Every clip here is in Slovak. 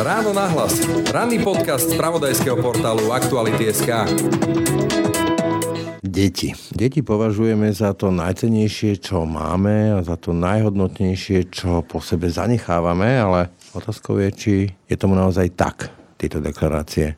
Ráno nahlas. Ranný podcast z pravodajského portálu Aktuality.sk Deti. Deti považujeme za to najcenejšie, čo máme a za to najhodnotnejšie, čo po sebe zanechávame, ale otázkou je, či je tomu naozaj tak, tieto deklarácie.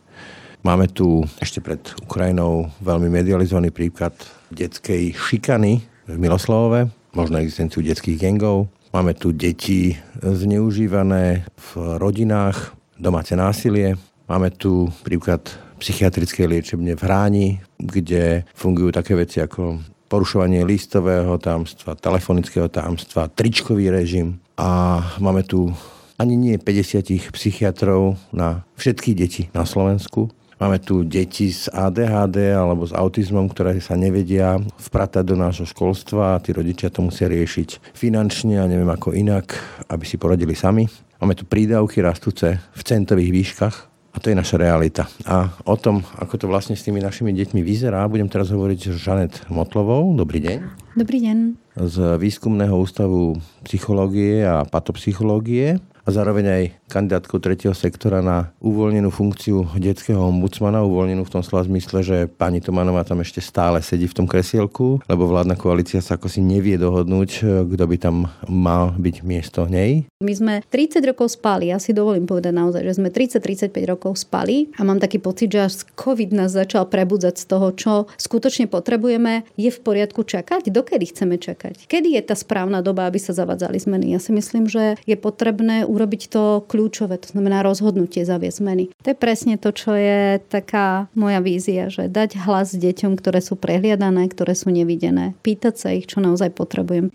Máme tu ešte pred Ukrajinou veľmi medializovaný príklad detskej šikany v Miloslavove, možno existenciu detských gengov, Máme tu deti zneužívané v rodinách, domáce násilie. Máme tu príklad psychiatrickej liečebne v Hráni, kde fungujú také veci ako porušovanie listového támstva, telefonického támstva, tričkový režim. A máme tu ani nie 50 psychiatrov na všetky deti na Slovensku, Máme tu deti s ADHD alebo s autizmom, ktoré sa nevedia vpratať do nášho školstva a tí rodičia to musia riešiť finančne a neviem ako inak, aby si poradili sami. Máme tu prídavky rastúce v centových výškach a to je naša realita. A o tom, ako to vlastne s tými našimi deťmi vyzerá, budem teraz hovoriť s Žanet Motlovou. Dobrý deň. Dobrý deň. Z Výskumného ústavu psychológie a patopsychológie a zároveň aj kandidátku tretieho sektora na uvoľnenú funkciu detského ombudsmana, uvoľnenú v tom slova zmysle, že pani Tomanová tam ešte stále sedí v tom kresielku, lebo vládna koalícia sa ako si nevie dohodnúť, kto by tam mal byť miesto nej. My sme 30 rokov spali, ja si dovolím povedať naozaj, že sme 30-35 rokov spali a mám taký pocit, že až COVID nás začal prebudzať z toho, čo skutočne potrebujeme. Je v poriadku čakať? Dokedy chceme čakať? Kedy je tá správna doba, aby sa zavadzali zmeny? Ja si myslím, že je potrebné urobiť to kľúčové, to znamená rozhodnutie zaviesť zmeny. To je presne to, čo je taká moja vízia, že dať hlas deťom, ktoré sú prehliadané, ktoré sú nevidené. Pýtať sa ich, čo naozaj potrebujem.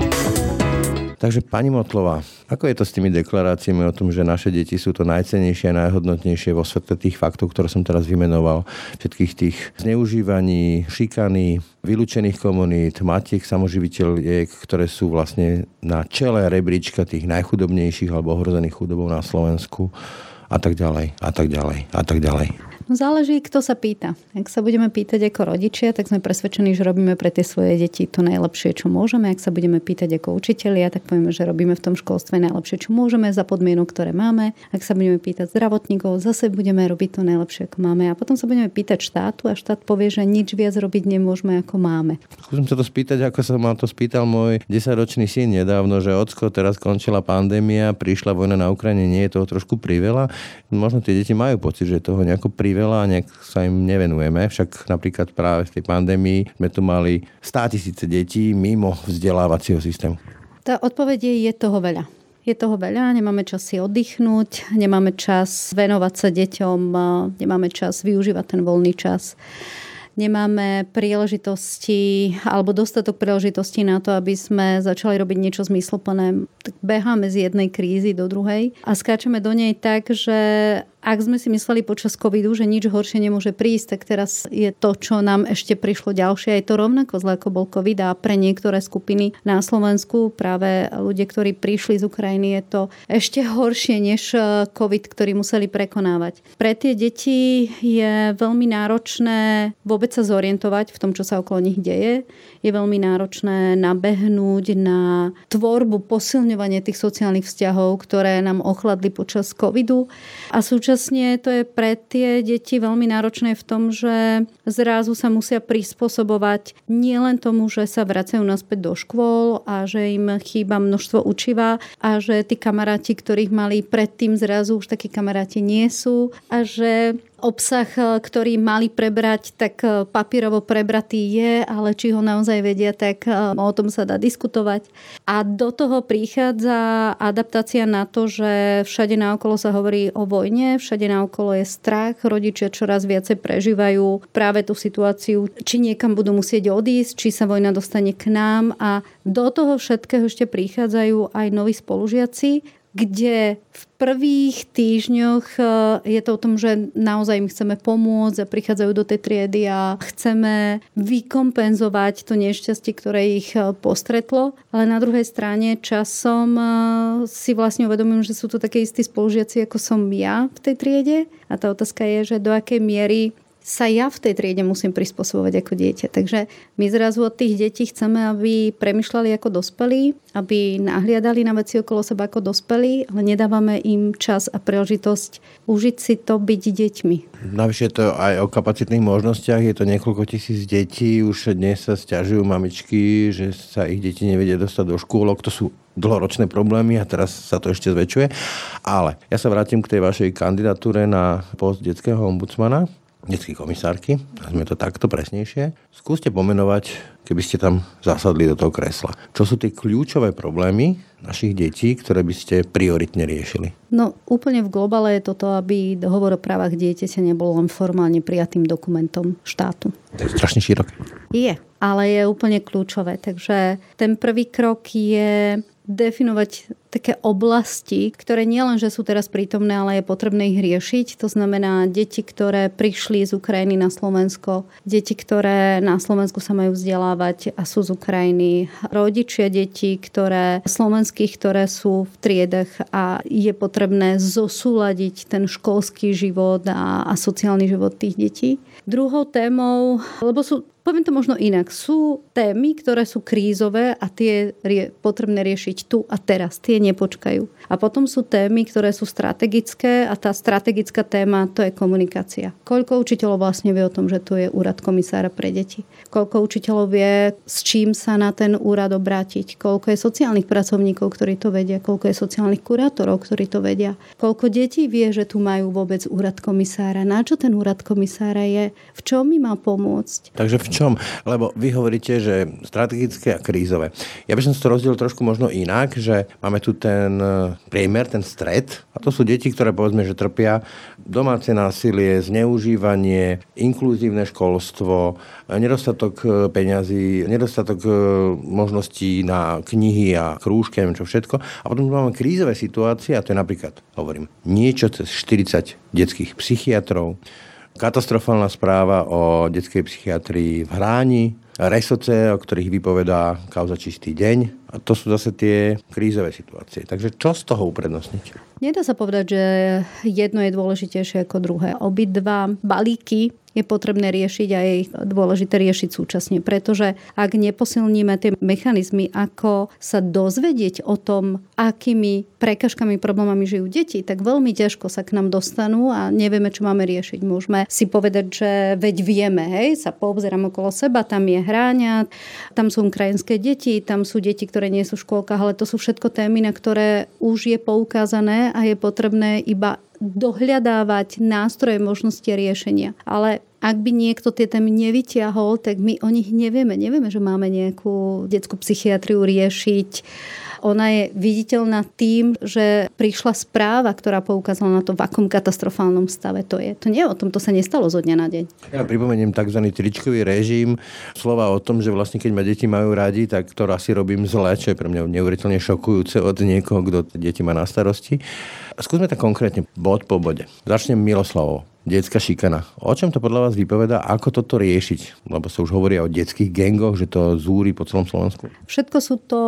Takže pani Motlová, ako je to s tými deklaráciami o tom, že naše deti sú to najcenejšie a najhodnotnejšie vo svetle tých faktov, ktoré som teraz vymenoval, všetkých tých zneužívaní, šikany, vylúčených komunít, matiek, samoživiteľiek, ktoré sú vlastne na čele rebríčka tých najchudobnejších alebo ohrozených chudobou na Slovensku a tak ďalej, a tak ďalej, a tak ďalej. No záleží, kto sa pýta. Ak sa budeme pýtať ako rodičia, tak sme presvedčení, že robíme pre tie svoje deti to najlepšie, čo môžeme. Ak sa budeme pýtať ako učitelia, tak povieme, že robíme v tom školstve najlepšie, čo môžeme za podmienok, ktoré máme. Ak sa budeme pýtať zdravotníkov, zase budeme robiť to najlepšie, ako máme. A potom sa budeme pýtať štátu a štát povie, že nič viac robiť nemôžeme, ako máme. Skúsim sa to spýtať, ako sa ma to spýtal môj 10-ročný syn nedávno, že ocko, teraz skončila pandémia, prišla vojna na Ukrajine, nie je toho trošku priveľa. Možno tie deti majú pocit, že toho nejako priveľa veľa nejak sa im nevenujeme. Však napríklad práve v tej pandémii sme tu mali 100 tisíce detí mimo vzdelávacieho systému. Tá odpoveď je toho veľa. Je toho veľa, nemáme čas si oddychnúť, nemáme čas venovať sa deťom, nemáme čas využívať ten voľný čas nemáme príležitosti alebo dostatok príležitostí na to, aby sme začali robiť niečo zmysluplné. Tak beháme z jednej krízy do druhej a skáčeme do nej tak, že ak sme si mysleli počas covidu, že nič horšie nemôže prísť, tak teraz je to, čo nám ešte prišlo ďalšie. Je to rovnako zle, ako bol covid a pre niektoré skupiny na Slovensku, práve ľudia, ktorí prišli z Ukrajiny, je to ešte horšie než eh, covid, ktorý museli prekonávať. Pre tie deti je veľmi náročné vôbec sa zorientovať v tom, čo sa okolo nich deje. Je veľmi náročné nabehnúť na tvorbu, posilňovanie tých sociálnych vzťahov, ktoré nám ochladli počas covidu. A súčasne Súčasne to je pre tie deti veľmi náročné v tom, že zrazu sa musia prispôsobovať nielen tomu, že sa vracajú naspäť do škôl a že im chýba množstvo učiva a že tí kamaráti, ktorých mali predtým zrazu už takí kamaráti nie sú a že obsah, e, ktorý mali prebrať, tak e, papierovo prebratý je, ale či ho naozaj vedia, tak e, o tom sa dá diskutovať. A do toho prichádza adaptácia na to, že všade naokolo sa hovorí o vojne, všade naokolo je strach, rodičia čoraz viacej prežívajú práve tú situáciu, či niekam budú musieť odísť, či sa vojna dostane k nám a do toho všetkého ešte prichádzajú aj noví spolužiaci, kde v prvých týždňoch e, je to o tom, že naozaj im chceme pomôcť a prichádzajú do tej triedy a chceme vykompenzovať to nešťastie, ktoré ich e, postretlo. Ale na druhej strane časom e, si vlastne uvedomujem, že sú to také istí spolužiaci, ako som ja v tej triede. A tá otázka je, že do akej miery sa ja v tej triede musím prispôsobovať ako dieťa. Takže my zrazu od tých detí chceme, aby premyšľali ako dospelí, aby nahliadali na veci okolo seba ako dospelí, ale nedávame im čas a príležitosť užiť si to byť deťmi. Navyše to aj o kapacitných možnostiach, je to niekoľko tisíc detí, už dnes sa stiažujú mamičky, že sa ich deti nevedia dostať do škôlok, to sú dlhoročné problémy a teraz sa to ešte zväčšuje. Ale ja sa vrátim k tej vašej kandidatúre na post detského ombudsmana detskej komisárky, sme to takto presnejšie. Skúste pomenovať, keby ste tam zasadli do toho kresla. Čo sú tie kľúčové problémy našich detí, ktoré by ste prioritne riešili? No úplne v globále je toto, aby dohovor o právach dieťaťa nebol len formálne prijatým dokumentom štátu. To je strašne široké. Je, ale je úplne kľúčové. Takže ten prvý krok je definovať také oblasti, ktoré nielen, že sú teraz prítomné, ale je potrebné ich riešiť. To znamená deti, ktoré prišli z Ukrajiny na Slovensko, deti, ktoré na Slovensku sa majú vzdelávať a sú z Ukrajiny, rodičia detí, ktoré slovenských, ktoré sú v triedach a je potrebné zosúľadiť ten školský život a, a sociálny život tých detí. Druhou témou, lebo sú Poviem to možno inak. Sú témy, ktoré sú krízové a tie je potrebné riešiť tu a teraz. Tie nepočkajú. A potom sú témy, ktoré sú strategické a tá strategická téma to je komunikácia. Koľko učiteľov vlastne vie o tom, že tu je úrad komisára pre deti? Koľko učiteľov vie, s čím sa na ten úrad obrátiť? Koľko je sociálnych pracovníkov, ktorí to vedia? Koľko je sociálnych kurátorov, ktorí to vedia? Koľko detí vie, že tu majú vôbec úrad komisára? Na čo ten úrad komisára je? V čom mi má pomôcť? Takže v čom? Lebo vy hovoríte, že strategické a krízové. Ja by som to rozdiel trošku možno inak, že máme tu ten e, priemer, ten stred a to sú deti, ktoré povedzme, že trpia domáce násilie, zneužívanie, inkluzívne školstvo, nedostatok e, peňazí, nedostatok e, možností na knihy a krúžky, neviem čo všetko. A potom máme krízové situácie a to je napríklad, hovorím, niečo cez 40 detských psychiatrov, Katastrofálna správa o detskej psychiatrii v Hráni, Resoce, o ktorých vypovedá kauza Čistý deň. A to sú zase tie krízové situácie. Takže čo z toho uprednostniť? Nedá sa povedať, že jedno je dôležitejšie ako druhé. Obidva balíky je potrebné riešiť a je dôležité riešiť súčasne. Pretože ak neposilníme tie mechanizmy, ako sa dozvedieť o tom, akými prekažkami, problémami žijú deti, tak veľmi ťažko sa k nám dostanú a nevieme, čo máme riešiť. Môžeme si povedať, že veď vieme, hej, sa poobzerám okolo seba, tam je hráňa, tam sú ukrajinské deti, tam sú deti, ktoré nie sú v škôlkach, ale to sú všetko témy, na ktoré už je poukázané a je potrebné iba dohľadávať nástroje možnosti riešenia. Ale ak by niekto tie témy nevyťahol, tak my o nich nevieme. Nevieme, že máme nejakú detskú psychiatriu riešiť ona je viditeľná tým, že prišla správa, ktorá poukázala na to, v akom katastrofálnom stave to je. To nie o tom, to sa nestalo zo dňa na deň. Ja pripomeniem tzv. tričkový režim, slova o tom, že vlastne keď ma deti majú radi, tak to asi robím zle, čo je pre mňa neuveriteľne šokujúce od niekoho, kto deti má na starosti. Skúsme to konkrétne, bod po bode. Začnem Miloslavou detská šikana. O čom to podľa vás vypoveda? Ako toto riešiť? Lebo sa už hovorí o detských gengoch, že to zúri po celom Slovensku. Všetko sú to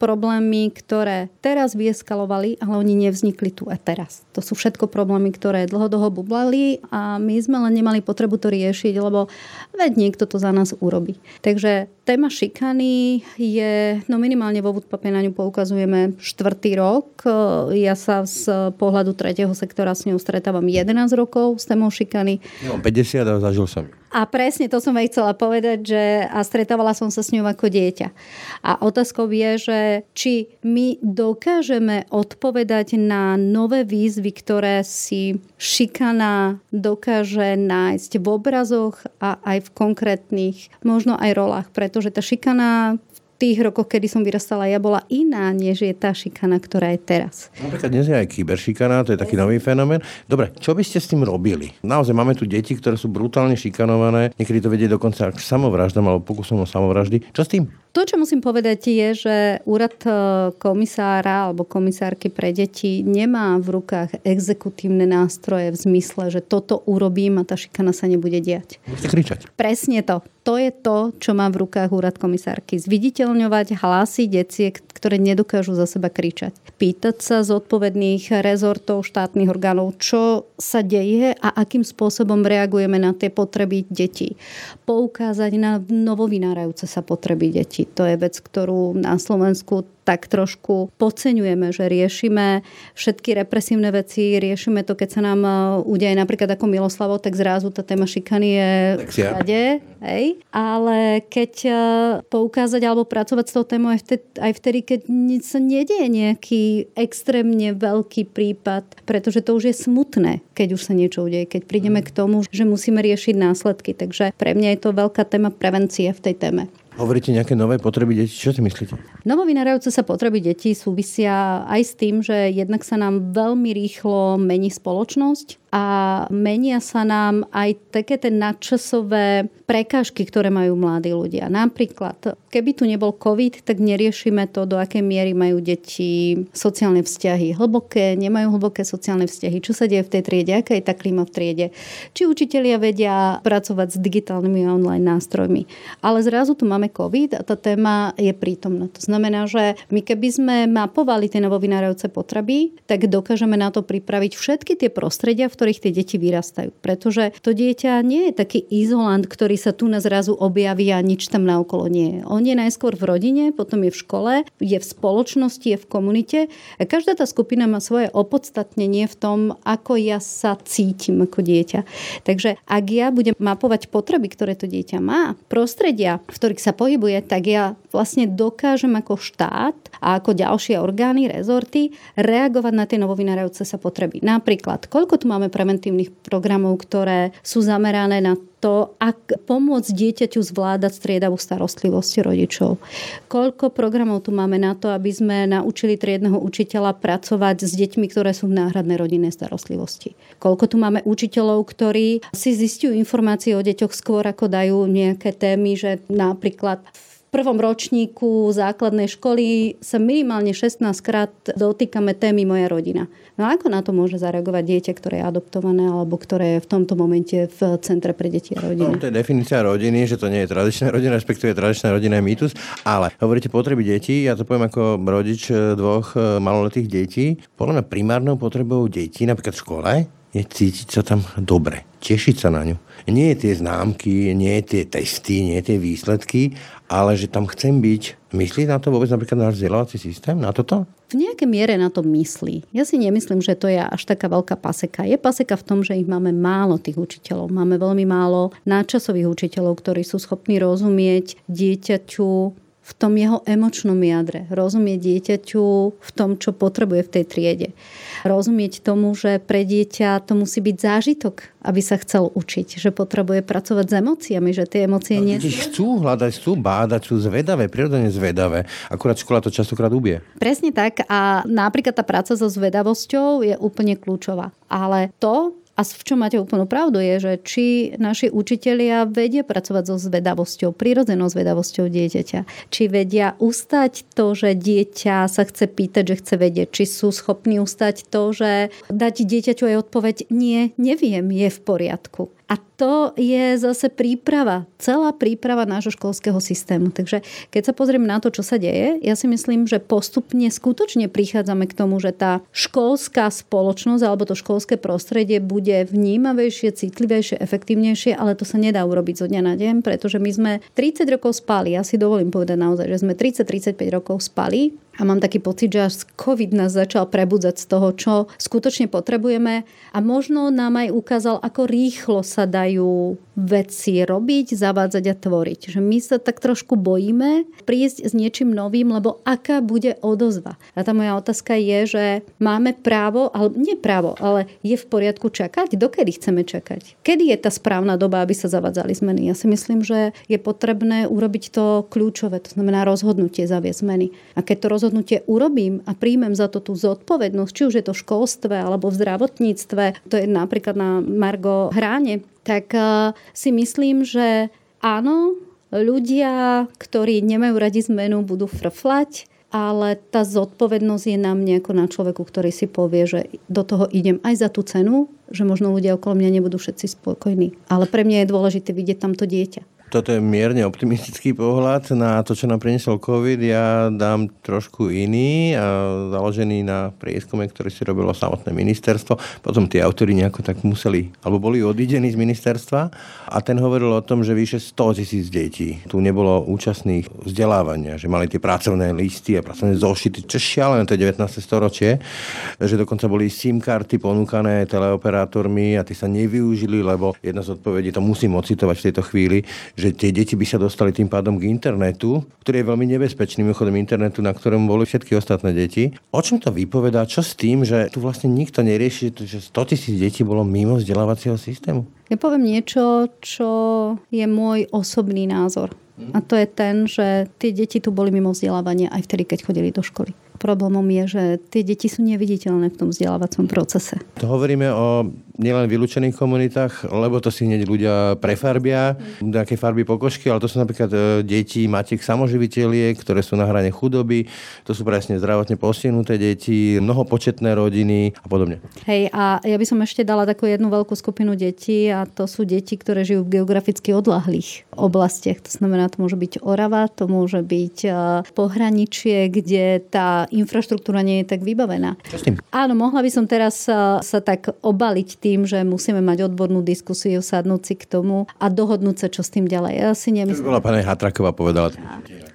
problémy, ktoré teraz vyeskalovali, ale oni nevznikli tu a teraz. To sú všetko problémy, ktoré dlhodobo bublali a my sme len nemali potrebu to riešiť, lebo veď niekto to za nás urobí. Takže téma šikany je, no minimálne vo ňu poukazujeme štvrtý rok. Ja sa z pohľadu tretieho sektora s ňou stretávam 11 rokov témou šikany. Ja 50 a zažil som a presne to som aj chcela povedať, že a stretávala som sa s ňou ako dieťa. A otázkou je, že či my dokážeme odpovedať na nové výzvy, ktoré si šikana dokáže nájsť v obrazoch a aj v konkrétnych, možno aj rolách, pretože tá šikana tých rokoch, kedy som vyrastala ja, bola iná, než je tá šikana, ktorá je teraz. Napríklad dnes je aj kyberšikana, to je taký nový fenomén. Dobre, čo by ste s tým robili? Naozaj máme tu deti, ktoré sú brutálne šikanované, niekedy to vedie dokonca k samovraždám alebo pokusom o samovraždy. Čo s tým? To, čo musím povedať, je, že úrad e, komisára alebo komisárky pre deti nemá v rukách exekutívne nástroje v zmysle, že toto urobím a tá šikana sa nebude diať. Musíte kričať. Presne to. To je to, čo má v rukách úrad komisárky. Zviditeľňovať hlasy detiek, ktoré nedokážu za seba kričať. Pýtať sa z odpovedných rezortov, štátnych orgánov, čo sa deje a akým spôsobom reagujeme na tie potreby detí. Poukázať na novovynárajúce sa potreby detí. To je vec, ktorú na Slovensku tak trošku podceňujeme, že riešime všetky represívne veci, riešime to, keď sa nám e, udeje napríklad ako Miloslavo, tak zrazu tá téma šikany je všade. Hej. Ale keď e, poukázať alebo pracovať s tou témou aj vtedy, aj vtedy, keď sa nedieje nejaký extrémne veľký prípad, pretože to už je smutné, keď už sa niečo udeje, keď prídeme k tomu, že musíme riešiť následky. Takže pre mňa je to veľká téma prevencie v tej téme. Hovoríte nejaké nové potreby detí, čo si myslíte? Novovynárajúce sa potreby detí súvisia aj s tým, že jednak sa nám veľmi rýchlo mení spoločnosť a menia sa nám aj také tie nadčasové prekážky, ktoré majú mladí ľudia. Napríklad, keby tu nebol COVID, tak neriešime to, do akej miery majú deti sociálne vzťahy hlboké, nemajú hlboké sociálne vzťahy, čo sa deje v tej triede, aká je tá klíma v triede, či učitelia vedia pracovať s digitálnymi online nástrojmi. Ale zrazu tu máme COVID a tá téma je prítomná. To znamená, že my keby sme mapovali tie novovinárajúce potreby, tak dokážeme na to pripraviť všetky tie prostredia, v ktorých tie deti vyrastajú. Pretože to dieťa nie je taký izolant, ktorý sa tu na zrazu objaví a nič tam naokolo nie je. On je najskôr v rodine, potom je v škole, je v spoločnosti, je v komunite. A každá tá skupina má svoje opodstatnenie v tom, ako ja sa cítim ako dieťa. Takže ak ja budem mapovať potreby, ktoré to dieťa má, prostredia, v ktorých sa pohybuje, tak ja vlastne dokážem ako štát a ako ďalšie orgány, rezorty reagovať na tie novovinárajúce sa potreby. Napríklad, koľko tu máme preventívnych programov, ktoré sú zamerané na to, ak pomôcť dieťaťu zvládať striedavú starostlivosť rodičov. Koľko programov tu máme na to, aby sme naučili triedneho učiteľa pracovať s deťmi, ktoré sú v náhradnej rodinnej starostlivosti. Koľko tu máme učiteľov, ktorí si zistujú informácie o deťoch skôr, ako dajú nejaké témy, že napríklad v prvom ročníku základnej školy sa minimálne 16 krát dotýkame témy moja rodina. No a ako na to môže zareagovať dieťa, ktoré je adoptované alebo ktoré je v tomto momente v Centre pre deti a rodiny? No, to je definícia rodiny, že to nie je tradičná rodina, respektíve tradičná rodina je mýtus, ale hovoríte potreby detí, ja to poviem ako rodič dvoch eh, maloletých detí. Podľa mňa primárnou potrebou detí, napríklad v škole, je cítiť sa tam dobre, tešiť sa na ňu. Nie tie známky, nie tie testy, nie tie výsledky, ale že tam chcem byť. Myslí na to vôbec napríklad náš vzdelávací systém, na toto? V nejakej miere na to myslí. Ja si nemyslím, že to je až taká veľká paseka. Je paseka v tom, že ich máme málo tých učiteľov. Máme veľmi málo náčasových učiteľov, ktorí sú schopní rozumieť dieťaťu v tom jeho emočnom jadre. Rozumieť dieťaťu v tom, čo potrebuje v tej triede rozumieť tomu, že pre dieťa to musí byť zážitok, aby sa chcel učiť, že potrebuje pracovať s emóciami, že tie emócie no, nie sú... chcú hľadať, chcú bádať, sú zvedavé, prirodzene zvedavé. Akurát škola to častokrát ubie. Presne tak a napríklad tá práca so zvedavosťou je úplne kľúčová. Ale to, a v čom máte úplnú pravdu je, že či naši učitelia vedia pracovať so zvedavosťou, prirodzenou zvedavosťou dieťaťa. Či vedia ustať to, že dieťa sa chce pýtať, že chce vedieť. Či sú schopní ustať to, že dať dieťaťu aj odpoveď nie, neviem, je v poriadku. A to je zase príprava, celá príprava nášho školského systému. Takže keď sa pozrieme na to, čo sa deje, ja si myslím, že postupne skutočne prichádzame k tomu, že tá školská spoločnosť alebo to školské prostredie bude vnímavejšie, citlivejšie, efektívnejšie, ale to sa nedá urobiť zo dňa na deň, pretože my sme 30 rokov spali. Ja si dovolím povedať naozaj, že sme 30-35 rokov spali a mám taký pocit, že až COVID nás začal prebudzať z toho, čo skutočne potrebujeme. A možno nám aj ukázal, ako rýchlo sa dajú veci robiť, zavádzať a tvoriť. Že my sa tak trošku bojíme prísť s niečím novým, lebo aká bude odozva. A tá moja otázka je, že máme právo, ale nie právo, ale je v poriadku čakať? Dokedy chceme čakať? Kedy je tá správna doba, aby sa zavádzali zmeny? Ja si myslím, že je potrebné urobiť to kľúčové, to znamená rozhodnutie zaviesť zmeny. A keď to rozhodnutie urobím a príjmem za to tú zodpovednosť, či už je to v školstve alebo v zdravotníctve, to je napríklad na Margo Hráne, tak eh, si myslím, že áno, ľudia, ktorí nemajú radi zmenu, budú frflať, ale tá zodpovednosť je na mne ako na človeku, ktorý si povie, že do toho idem aj za tú cenu, že možno ľudia okolo mňa nebudú všetci spokojní. Ale pre mňa je dôležité vidieť tam to dieťa toto je mierne optimistický pohľad na to, čo nám priniesol COVID. Ja dám trošku iný, založený na prieskume, ktorý si robilo samotné ministerstvo. Potom tí autory nejako tak museli, alebo boli odidení z ministerstva a ten hovoril o tom, že vyše 100 tisíc detí tu nebolo účastných vzdelávania, že mali tie pracovné listy a pracovné zošity, čo šialené, to je 19. storočie, že dokonca boli SIM karty ponúkané teleoperátormi a tie sa nevyužili, lebo jedna z odpovedí, to musím ocitovať v tejto chvíli, že tie deti by sa dostali tým pádom k internetu, ktorý je veľmi nebezpečným chodom internetu, na ktorom boli všetky ostatné deti. O čom to vypovedá? Čo s tým, že tu vlastne nikto nerieši, že 100 tisíc detí bolo mimo vzdelávacieho systému? Ja poviem niečo, čo je môj osobný názor. A to je ten, že tie deti tu boli mimo vzdelávania aj vtedy, keď chodili do školy problémom je, že tie deti sú neviditeľné v tom vzdelávacom procese. To hovoríme o nielen vylúčených komunitách, lebo to si hneď ľudia prefarbia, nejaké farby pokožky, ale to sú napríklad e, deti matiek samoživiteľiek, ktoré sú na hrane chudoby, to sú presne zdravotne postihnuté deti, mnohopočetné rodiny a podobne. Hej, a ja by som ešte dala takú jednu veľkú skupinu detí a to sú deti, ktoré žijú v geograficky odlahlých oblastiach. To znamená, to môže byť Orava, to môže byť e, pohraničie, kde tá infraštruktúra nie je tak vybavená. Čo s tým? Áno, mohla by som teraz sa, sa tak obaliť tým, že musíme mať odbornú diskusiu, sadnúť si k tomu a dohodnúť sa, čo s tým ďalej. Ja si nemyslím. To bola pani Hatraková povedala.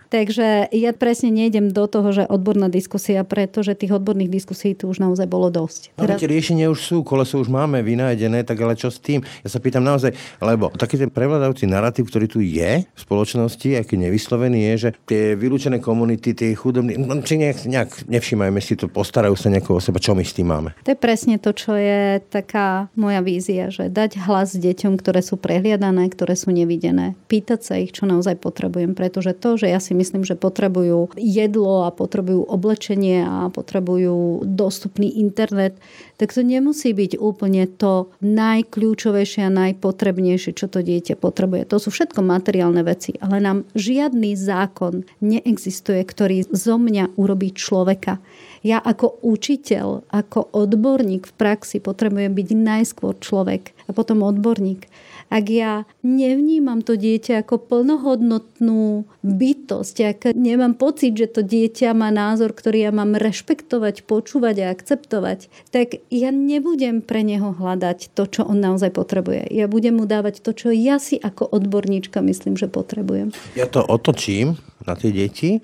Takže ja presne nejdem do toho, že odborná diskusia, pretože tých odborných diskusí tu už naozaj bolo dosť. Teraz... tie riešenia už sú, koleso už máme vynájdené, tak ale čo s tým? Ja sa pýtam naozaj, lebo taký ten prevládajúci narratív, ktorý tu je v spoločnosti, aký nevyslovený je, že tie vylúčené komunity, tie chudobní, no, či nejak, nejak nevšímajme si to, postarajú sa nejako o seba, čo my s tým máme. To je presne to, čo je taká moja vízia, že dať hlas deťom, ktoré sú prehliadané, ktoré sú nevidené. Pýtať sa ich, čo naozaj potrebujem, pretože to, že ja si myslím, že potrebujú jedlo a potrebujú oblečenie a potrebujú dostupný internet, tak to nemusí byť úplne to najkľúčovejšie a najpotrebnejšie, čo to dieťa potrebuje. To sú všetko materiálne veci, ale nám žiadny zákon neexistuje, ktorý zo mňa urobí človeka. Ja ako učiteľ, ako odborník v praxi potrebujem byť najskôr človek a potom odborník ak ja nevnímam to dieťa ako plnohodnotnú bytosť, ak nemám pocit, že to dieťa má názor, ktorý ja mám rešpektovať, počúvať a akceptovať, tak ja nebudem pre neho hľadať to, čo on naozaj potrebuje. Ja budem mu dávať to, čo ja si ako odborníčka myslím, že potrebujem. Ja to otočím na tie deti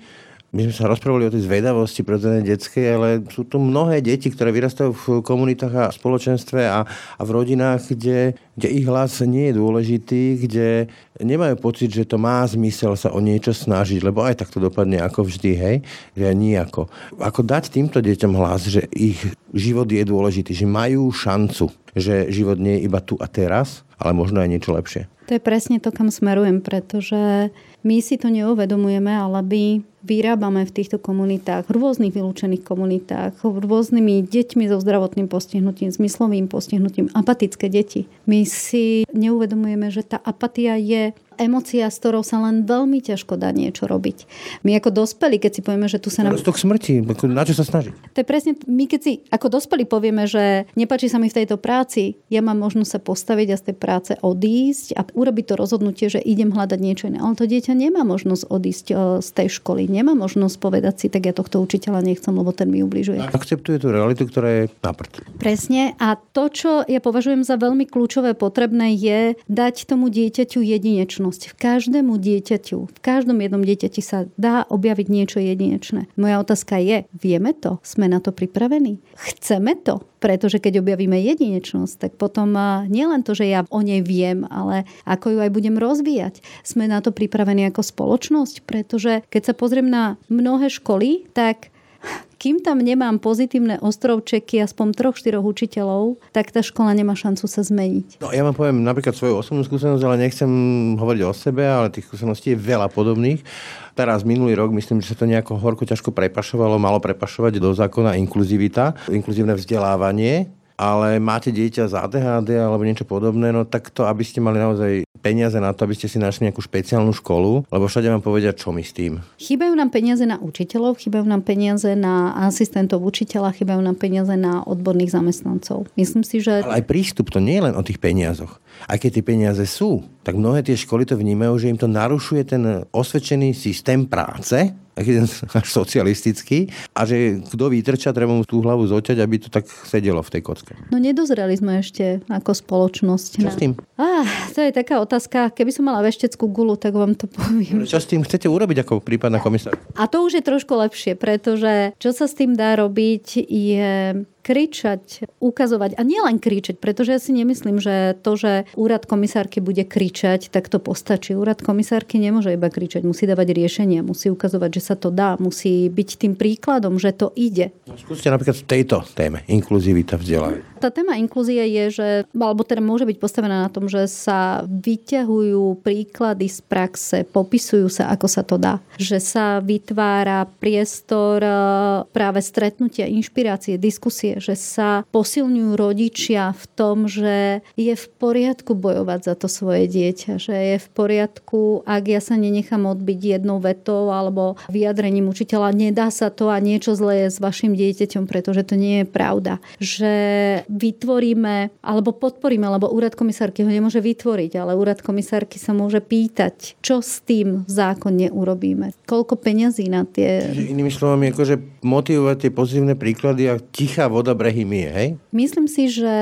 my sme sa rozprávali o tej zvedavosti prirodzenej detskej, ale sú tu mnohé deti, ktoré vyrastajú v komunitách a spoločenstve a, a v rodinách, kde, kde ich hlas nie je dôležitý, kde nemajú pocit, že to má zmysel sa o niečo snažiť, lebo aj tak to dopadne ako vždy, hej, že nijako. Ako dať týmto deťom hlas, že ich život je dôležitý, že majú šancu, že život nie je iba tu a teraz, ale možno aj niečo lepšie. To je presne to, kam smerujem, pretože my si to neuvedomujeme, ale my vyrábame v týchto komunitách, v rôznych vylúčených komunitách, rôznymi deťmi so zdravotným postihnutím, zmyslovým postihnutím, apatické deti. My si neuvedomujeme, že tá apatia je emocia, s ktorou sa len veľmi ťažko dá niečo robiť. My ako dospelí, keď si povieme, že tu sa nám... To k smrti, na čo sa snaží? To je presne, my keď si ako dospelí povieme, že nepačí sa mi v tejto práci, ja mám možnosť sa postaviť a z tej práce odísť a urobiť to rozhodnutie, že idem hľadať niečo iné. Ale to dieťa nemá možnosť odísť e, z tej školy, nemá možnosť povedať si, tak ja tohto učiteľa nechcem, lebo ten mi ubližuje. Akceptuje tú realitu, ktorá je na. Presne. A to, čo ja považujem za veľmi kľúčové potrebné, je dať tomu dieťaťu jedinečnú V každému dieťaťu, v každom jednom dieťati sa dá objaviť niečo jedinečné. Moja otázka je, vieme to? Sme na to pripravení? Chceme to? Pretože keď objavíme jedinečnosť, tak potom nielen to, že ja o nej viem, ale ako ju aj budem rozvíjať. Sme na to pripravení ako spoločnosť, pretože keď sa pozriem na mnohé školy, tak kým tam nemám pozitívne ostrovčeky aspoň troch, štyroch učiteľov, tak tá škola nemá šancu sa zmeniť. No ja vám poviem napríklad svoju osobnú skúsenosť, ale nechcem hovoriť o sebe, ale tých skúseností je veľa podobných. Teraz minulý rok myslím, že sa to nejako horko ťažko prepašovalo, malo prepašovať do zákona inkluzivita, inkluzívne vzdelávanie ale máte dieťa z ADHD alebo niečo podobné, no tak to, aby ste mali naozaj peniaze na to, aby ste si našli nejakú špeciálnu školu, lebo všade vám povedia, čo my s tým. Chýbajú nám peniaze na učiteľov, chýbajú nám peniaze na asistentov učiteľa, chýbajú nám peniaze na odborných zamestnancov. Myslím si, že... Ale aj prístup, to nie je len o tých peniazoch. Aj keď tie peniaze sú, tak mnohé tie školy to vnímajú, že im to narušuje ten osvedčený systém práce, taký ten až socialistický a že kto vytrča, treba mu tú hlavu zoťať, aby to tak sedelo v tej kocke. No nedozreli sme ešte ako spoločnosť. Čo s tým? Ah, to je taká otázka. Keby som mala vešteckú gulu, tak vám to poviem. Čo s tým chcete urobiť ako prípadná komisár? A to už je trošku lepšie, pretože čo sa s tým dá robiť je kričať, ukazovať a nielen kričať, pretože ja si nemyslím, že to, že úrad komisárky bude kričať, tak to postačí. Úrad komisárky nemôže iba kričať, musí dávať riešenia, musí ukazovať, že sa to dá, musí byť tým príkladom, že to ide. No, skúste napríklad v tejto téme, inkluzivita vzdelávania. Tá téma inklúzie je, že, alebo teda môže byť postavená na tom, že sa vyťahujú príklady z praxe, popisujú sa, ako sa to dá. Že sa vytvára priestor e, práve stretnutia, inšpirácie, diskusie, že sa posilňujú rodičia v tom, že je v poriadku bojovať za to svoje dieťa, že je v poriadku, ak ja sa nenechám odbiť jednou vetou alebo vyjadrením učiteľa, nedá sa to a niečo zlé je s vašim dieťaťom, pretože to nie je pravda. Že vytvoríme alebo podporíme, lebo úrad komisárky ho nemôže vytvoriť, ale úrad komisárky sa môže pýtať, čo s tým v zákone urobíme. Koľko peňazí na tie... Inými slovami, akože motivovať tie pozitívne príklady a tichá voda brehy mie, hej? Myslím si, že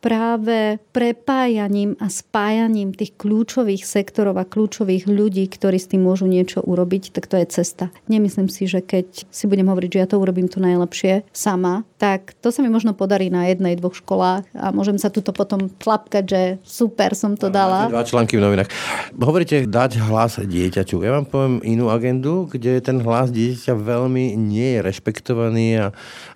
práve prepájaním a spájaním tých kľúčových sektorov a kľúčových ľudí, ktorí s tým môžu niečo urobiť, tak to je cesta. Nemyslím si, že keď si budem hovoriť, že ja to urobím tu najlepšie sama, tak to sa mi možno podarí na jednej, dvoch školách a môžem sa tuto potom tlapkať, že super som to dala. Dva články v novinách. Hovoríte dať hlas dieťaťu. Ja vám poviem inú agendu, kde ten hlas dieťaťa veľmi nie je rešpektovaný a,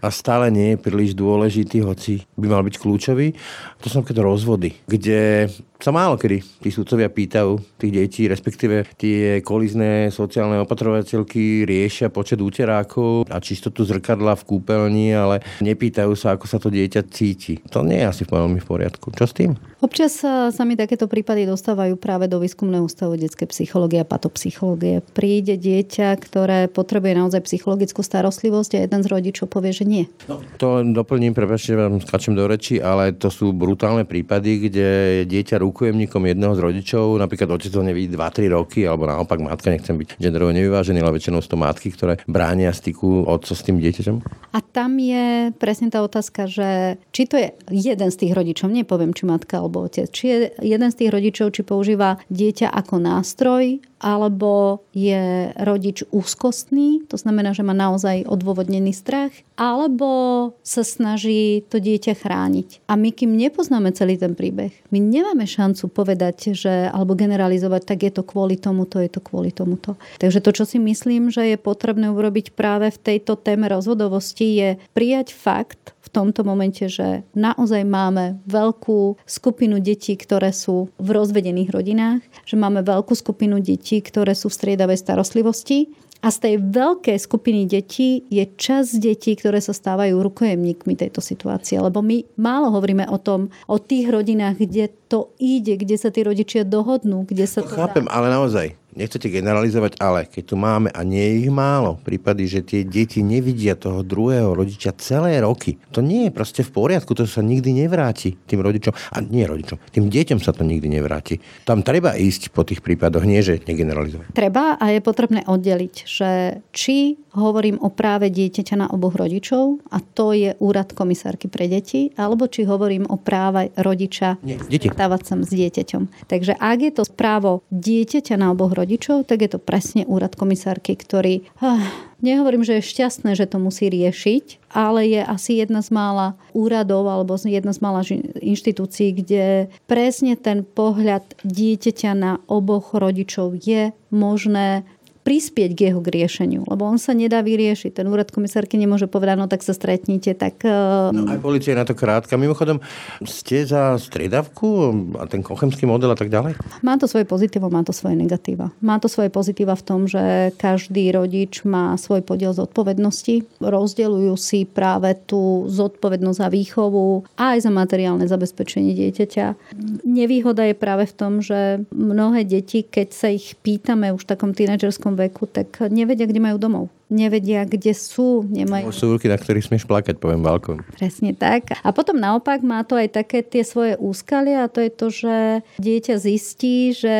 a stále nie je príliš dôležitý, hoci by mal byť kľúčový. To sú napríklad rozvody, kde sa málo kedy tí sudcovia pýtajú tých detí, respektíve tie kolizné sociálne opatrovateľky riešia počet úterákov a čistotu zrkadla v kúpeľni, ale nepýtajú sa, ako sa to dieťa cíti. To nie je asi veľmi v poriadku. Čo s tým? Občas sa, sa mi takéto prípady dostávajú práve do výskumného ústavu detskej psychológie a patopsychológie. Príde dieťa, ktoré potrebuje naozaj psychologickú starostlivosť a jeden z rodičov povie, že nie. No, to doplním, prepáčte, vám skačem do reči, ale to sú brutálne prípady, kde dieťa rukojemníkom jedného z rodičov, napríklad otec to nevidí 2-3 roky, alebo naopak matka, nechcem byť genderovo nevyvážený, ale väčšinou sú to matky, ktoré bránia styku otca s tým dieťaťom. A tam je presne tá otázka, že či to je jeden z tých rodičov, nepoviem, či matka alebo otec. Či je jeden z tých rodičov, či používa dieťa ako nástroj, alebo je rodič úzkostný, to znamená, že má naozaj odôvodnený strach, alebo sa snaží to dieťa chrániť. A my, kým nepoznáme celý ten príbeh, my nemáme šancu povedať, že, alebo generalizovať, tak je to kvôli tomuto, je to kvôli tomuto. Takže to, čo si myslím, že je potrebné urobiť práve v tejto téme rozhodovosti, je prijať fakt, v tomto momente, že naozaj máme veľkú skupinu detí, ktoré sú v rozvedených rodinách, že máme veľkú skupinu detí, ktoré sú v striedavej starostlivosti a z tej veľkej skupiny detí je čas detí, ktoré sa stávajú rukojemníkmi tejto situácie. Lebo my málo hovoríme o tom, o tých rodinách, kde to ide, kde sa tí rodičia dohodnú, kde sa to, Chápem, dá. ale naozaj, nechcete generalizovať, ale keď tu máme, a nie je ich málo, prípady, že tie deti nevidia toho druhého rodiča celé roky. To nie je proste v poriadku, to sa nikdy nevráti tým rodičom. A nie rodičom, tým deťom sa to nikdy nevráti. Tam treba ísť po tých prípadoch, nie že negeneralizovať. Treba a je potrebné oddeliť, že či hovorím o práve dieťaťa na oboch rodičov a to je úrad komisárky pre deti, alebo či hovorím o práve rodiča stávať sa s dieťaťom. Takže ak je to právo dieťaťa na oboch rodičov, tak je to presne úrad komisárky, ktorý... Ah, nehovorím, že je šťastné, že to musí riešiť, ale je asi jedna z mála úradov alebo jedna z mála inštitúcií, kde presne ten pohľad dieťaťa na oboch rodičov je možné prispieť k jeho riešeniu, lebo on sa nedá vyriešiť. Ten úrad komisárky nemôže povedať, no tak sa stretnite, tak... Uh... No aj policia je na to krátka. Mimochodom, ste za striedavku a ten kochemský model a tak ďalej? Má to svoje pozitíva, má to svoje negatíva. Má to svoje pozitíva v tom, že každý rodič má svoj podiel zodpovednosti. Rozdeľujú si práve tú zodpovednosť za výchovu a aj za materiálne zabezpečenie dieťaťa. Nevýhoda je práve v tom, že mnohé deti, keď sa ich pýtame už v takom tínedžerskom veku, tak nevedia, kde majú domov nevedia, kde sú. Nemajú... Sú ruky, na ktorých smieš plakať, poviem Valko. Presne tak. A potom naopak má to aj také tie svoje úskalia a to je to, že dieťa zistí, že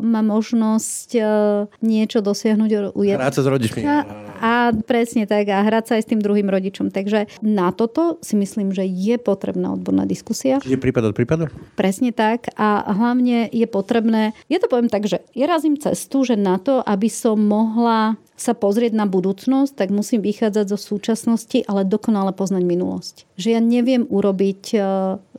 má možnosť e, niečo dosiahnuť u jedného. Hrať sa s rodičmi. A, a presne tak. A hrať sa aj s tým druhým rodičom. Takže na toto si myslím, že je potrebná odborná diskusia. Je prípad od prípadu? Presne tak. A hlavne je potrebné, ja to poviem tak, že ja razím cestu, že na to, aby som mohla sa pozrieť na budúcnosť, tak musím vychádzať zo súčasnosti, ale dokonale poznať minulosť. Že ja neviem urobiť e,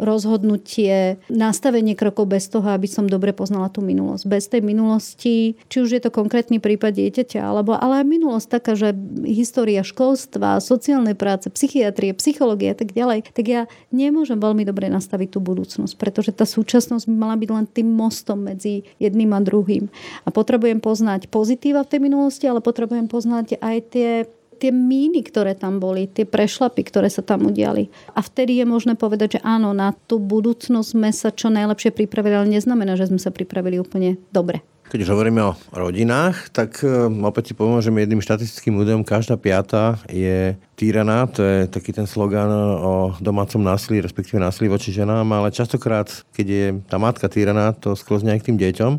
rozhodnutie, nastavenie krokov bez toho, aby som dobre poznala tú minulosť. Bez tej minulosti, či už je to konkrétny prípad dieťaťa, alebo ale aj minulosť taká, že história školstva, sociálnej práce, psychiatrie, psychológie a tak ďalej, tak ja nemôžem veľmi dobre nastaviť tú budúcnosť, pretože tá súčasnosť by mala byť len tým mostom medzi jedným a druhým. A potrebujem poznať pozitíva v tej minulosti, ale potrebujem potrebujem poznať aj tie tie míny, ktoré tam boli, tie prešlapy, ktoré sa tam udiali. A vtedy je možné povedať, že áno, na tú budúcnosť sme sa čo najlepšie pripravili, ale neznamená, že sme sa pripravili úplne dobre. Keď už hovoríme o rodinách, tak e, opäť si pomôžeme jedným štatistickým údajom. Každá piata je týraná, to je taký ten slogan o domácom násilí, respektíve násilí voči ženám, ale častokrát, keď je tá matka týraná, to sklzne aj k tým deťom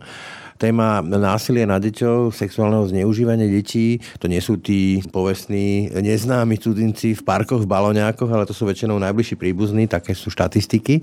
téma násilie na deťov, sexuálneho zneužívania detí, to nie sú tí povestní neznámi cudzinci v parkoch, v baloňákoch, ale to sú väčšinou najbližší príbuzní, také sú štatistiky.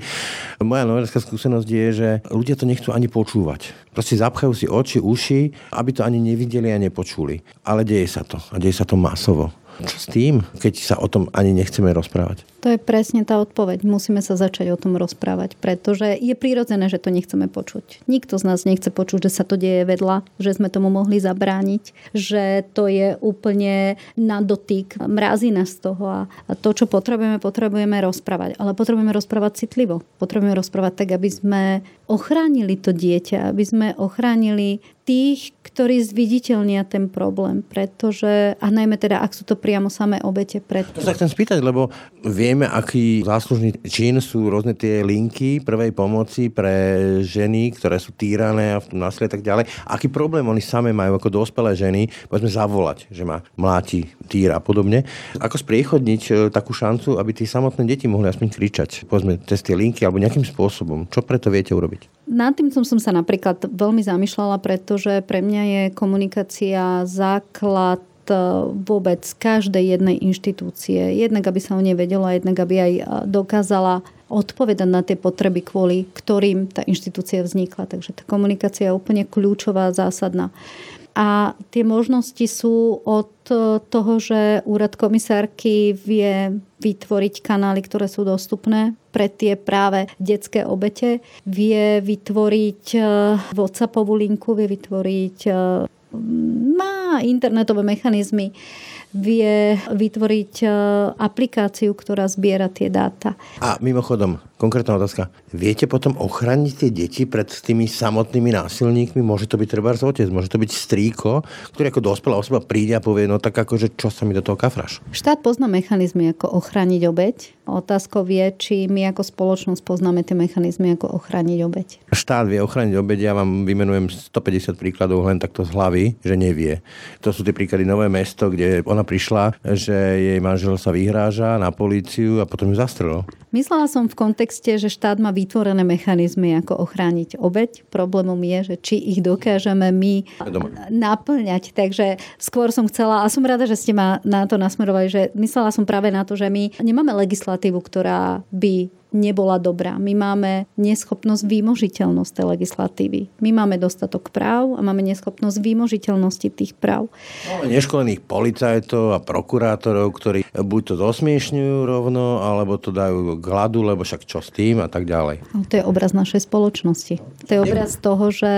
Moja novinárska skúsenosť je, že ľudia to nechcú ani počúvať. Proste zapchajú si oči, uši, aby to ani nevideli a nepočuli. Ale deje sa to. A deje sa to masovo. Čo s tým, keď sa o tom ani nechceme rozprávať? To je presne tá odpoveď. Musíme sa začať o tom rozprávať, pretože je prirodzené, že to nechceme počuť. Nikto z nás nechce počuť, že sa to deje vedľa, že sme tomu mohli zabrániť, že to je úplne na dotyk, mrazí nás z toho a to, čo potrebujeme, potrebujeme rozprávať. Ale potrebujeme rozprávať citlivo. Potrebujeme rozprávať tak, aby sme ochránili to dieťa, aby sme ochránili tých, ktorí zviditeľnia ten problém, pretože, a najmä teda, ak sú to priamo samé obete. Pred... To sa chcem spýtať, lebo vieme, aký záslužný čin sú rôzne tie linky prvej pomoci pre ženy, ktoré sú týrané a v tom násilí a tak ďalej. Aký problém oni same majú ako dospelé ženy, povedzme zavolať, že ma mláti, týra a podobne. Ako spriechodniť e, takú šancu, aby tí samotné deti mohli aspoň kričať, povedzme, cez tie linky alebo nejakým spôsobom. Čo preto viete urobiť? Nad tým som sa napríklad veľmi zamýšľala, pretože pre mňa je komunikácia základ vôbec každej jednej inštitúcie. Jednak, aby sa o nej vedela, jednak, aby aj e, dokázala odpovedať na tie potreby, kvôli ktorým tá inštitúcia vznikla. Takže tá komunikácia je úplne kľúčová, zásadná. A tie možnosti sú od toho, že úrad komisárky vie vytvoriť kanály, ktoré sú dostupné pre tie práve detské obete, vie vytvoriť WhatsAppovú linku, vie vytvoriť má internetové mechanizmy, vie vytvoriť e, aplikáciu, ktorá zbiera tie dáta. A mimochodom, konkrétna otázka. Viete potom ochrániť tie deti pred tými samotnými násilníkmi? Môže to byť treba otec, môže to byť strýko, ktorý ako dospelá osoba príde a povie, no tak akože čo sa mi do toho kafraš? Štát pozná mechanizmy, ako ochrániť obeď. Otázkou je, či my ako spoločnosť poznáme tie mechanizmy, ako ochrániť obeď. Štát vie ochrániť obeď, ja vám vymenujem 150 príkladov len takto z hlavy, že nevie. To sú tie príklady Nové mesto, kde ona prišla, že jej manžel sa vyhráža na políciu a potom ju zastrelil. Myslela som v kontexte, že štát má vytvorené mechanizmy, ako ochrániť obeď. Problémom je, že či ich dokážeme my naplňať. Takže skôr som chcela, a som rada, že ste ma na to nasmerovali, že myslela som práve na to, že my nemáme legislatívu, ktorá by nebola dobrá. My máme neschopnosť výmožiteľnosť tej legislatívy. My máme dostatok práv a máme neschopnosť výmožiteľnosti tých práv. Máme neškolených policajtov a prokurátorov, ktorí buď to zosmiešňujú rovno, alebo to dajú k hladu, lebo však čo s tým a tak ďalej. No, to je obraz našej spoločnosti. To je obraz toho, že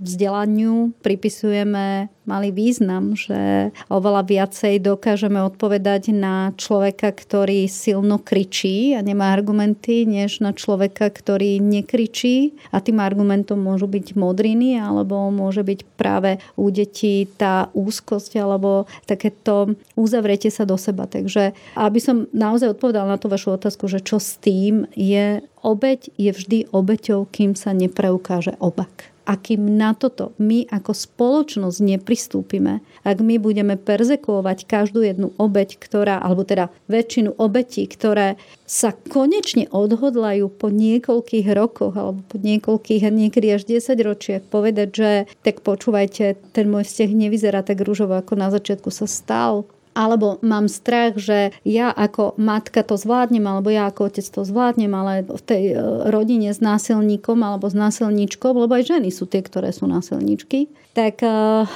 vzdelaniu pripisujeme mali význam, že oveľa viacej dokážeme odpovedať na človeka, ktorý silno kričí a nemá argumenty, než na človeka, ktorý nekričí a tým argumentom môžu byť modriny alebo môže byť práve u detí tá úzkosť alebo takéto uzavretie sa do seba. Takže aby som naozaj odpovedala na tú vašu otázku, že čo s tým je, obeď je vždy obeťou, kým sa nepreukáže opak a kým na toto my ako spoločnosť nepristúpime, ak my budeme perzekuovať každú jednu obeť, ktorá, alebo teda väčšinu obetí, ktoré sa konečne odhodlajú po niekoľkých rokoch alebo po niekoľkých niekedy až 10 ročiach povedať, že tak počúvajte, ten môj vzťah nevyzerá tak rúžovo, ako na začiatku sa stal alebo mám strach, že ja ako matka to zvládnem, alebo ja ako otec to zvládnem, ale v tej e, rodine s násilníkom alebo s násilníčkou, lebo aj ženy sú tie, ktoré sú násilníčky, tak e,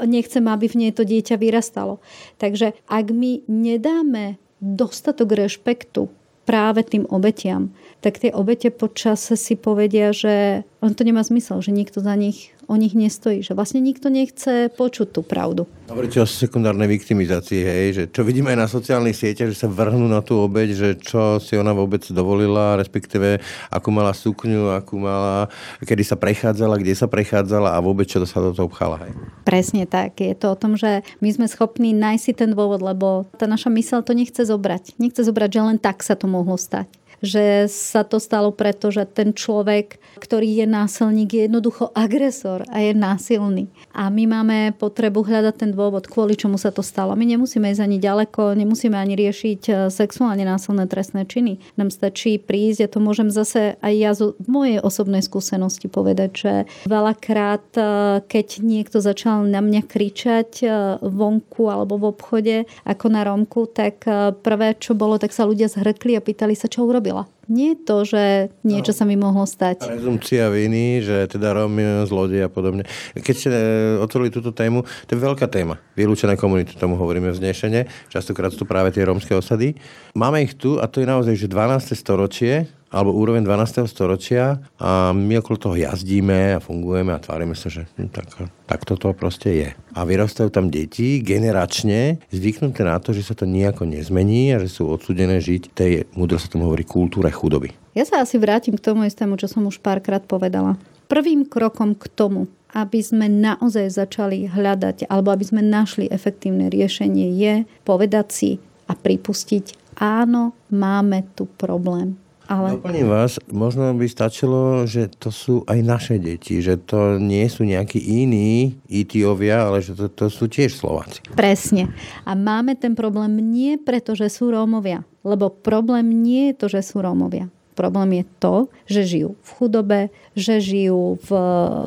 nechcem, aby v nej to dieťa vyrastalo. Takže ak my nedáme dostatok rešpektu práve tým obetiam, tak tie obete počas si povedia, že on to nemá zmysel, že nikto za nich o nich nestojí. Že vlastne nikto nechce počuť tú pravdu. Hovoríte o sekundárnej viktimizácii, hej, že čo vidíme aj na sociálnych sieťach, že sa vrhnú na tú obeď, že čo si ona vôbec dovolila, respektíve akú mala sukňu, akú mala, kedy sa prechádzala, kde sa prechádzala a vôbec čo sa do toho pchala. Hej. Presne tak. Je to o tom, že my sme schopní nájsť si ten dôvod, lebo tá naša mysel to nechce zobrať. Nechce zobrať, že len tak sa to mohlo stať že sa to stalo preto, že ten človek, ktorý je násilník, je jednoducho agresor a je násilný. A my máme potrebu hľadať ten dôvod, kvôli čomu sa to stalo. My nemusíme ísť ani ďaleko, nemusíme ani riešiť e, sexuálne násilné trestné činy. Nám stačí prísť, ja to môžem zase aj ja zo mojej osobnej skúsenosti povedať, že veľakrát, e, keď niekto začal na mňa kričať e, vonku alebo v obchode ako na Romku, tak prvé, čo bolo, tak sa ľudia zhrkli a pýtali sa, čo urobil urobila. Nie to, že niečo no. sa mi mohlo stať. Prezumcia viny, že teda je zlodej a podobne. Keď ste e, otvorili túto tému, to je veľká téma. Vylúčené komunity, tomu hovoríme vznešene. Častokrát sú to práve tie rómske osady. Máme ich tu a to je naozaj, že 12. storočie, alebo úroveň 12. storočia a my okolo toho jazdíme a fungujeme a tvárime sa, že hm, tak, tak toto proste je. A vyrastajú tam deti generačne zvyknuté na to, že sa to nejako nezmení a že sú odsudené žiť tej, múdro sa tomu hovorí, kultúre chudoby. Ja sa asi vrátim k tomu istému, čo som už párkrát povedala. Prvým krokom k tomu, aby sme naozaj začali hľadať alebo aby sme našli efektívne riešenie je povedať si a pripustiť, áno, máme tu problém ale... Doplním vás, možno by stačilo, že to sú aj naše deti, že to nie sú nejakí iní Etiovia, ale že to, to sú tiež Slováci. Presne. A máme ten problém nie preto, že sú Rómovia, lebo problém nie je to, že sú Rómovia. Problém je to, že žijú v chudobe, že žijú v,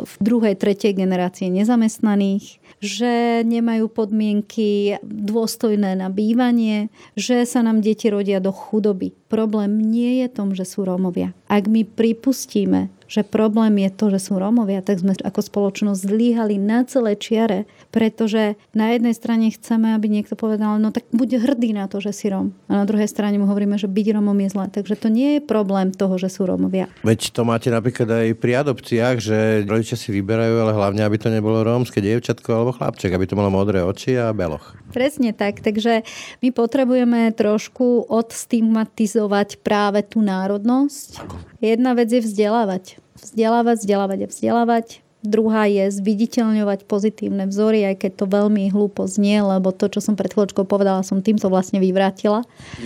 v druhej, tretej generácii nezamestnaných, že nemajú podmienky dôstojné na bývanie, že sa nám deti rodia do chudoby. Problém nie je tom, že sú Rómovia. Ak my pripustíme, že problém je to, že sú Rómovia, tak sme ako spoločnosť zlíhali na celé čiare, pretože na jednej strane chceme, aby niekto povedal, no tak buď hrdý na to, že si Róm. A na druhej strane mu hovoríme, že byť Rómom je zlé. Takže to nie je problém toho, že sú Rómovia. Veď to máte napríklad aj pri adopciách, že rodičia si vyberajú, ale hlavne, aby to nebolo rómske dievčatko alebo chlapček, aby to malo modré oči a beloch. Presne tak. Takže my potrebujeme trošku odstigmatizovať práve tú národnosť. Jedna vec je vzdelávať. Vzdelávať, vzdelávať a vzdelávať Druhá je zviditeľňovať pozitívne vzory, aj keď to veľmi hlúpo znie, lebo to, čo som pred chvíľočkou povedala, som týmto vlastne vyvrátila.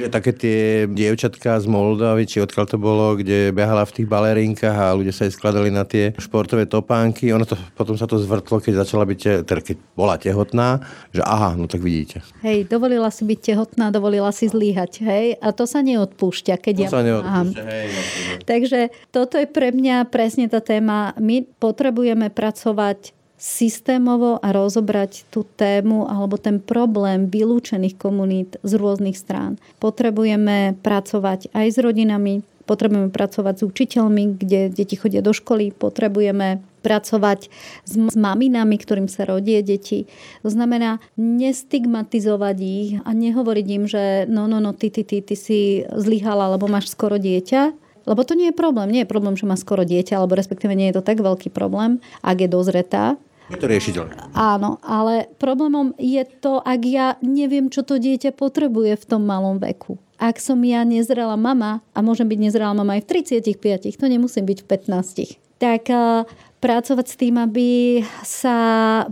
Také tie dievčatka z Moldavy, či odkiaľ to bolo, kde behala v tých balerinkách a ľudia sa jej skladali na tie športové topánky. Ono to, potom sa to zvrtlo, keď začala byť, teda keď bola tehotná, že aha, no tak vidíte. Hej, dovolila si byť tehotná, dovolila si zlíhať, hej, a to sa neodpúšťa, keď to ja sa neodpúšťa, hej, no, Takže toto je pre mňa presne tá téma. My potrebujeme pracovať systémovo a rozobrať tú tému alebo ten problém vylúčených komunít z rôznych strán. Potrebujeme pracovať aj s rodinami, potrebujeme pracovať s učiteľmi, kde deti chodia do školy, potrebujeme pracovať s, s maminami, ktorým sa rodie deti. To znamená nestigmatizovať ich a nehovoriť im, že no, no, no, ty, ty, ty, ty si zlyhala, lebo máš skoro dieťa, lebo to nie je problém. Nie je problém, že má skoro dieťa, alebo respektíve nie je to tak veľký problém, ak je dozretá. Je to riešiteľné. Áno, ale problémom je to, ak ja neviem, čo to dieťa potrebuje v tom malom veku. Ak som ja nezrela mama, a môžem byť nezrela mama aj v 35, to nemusím byť v 15, tak uh, pracovať s tým, aby sa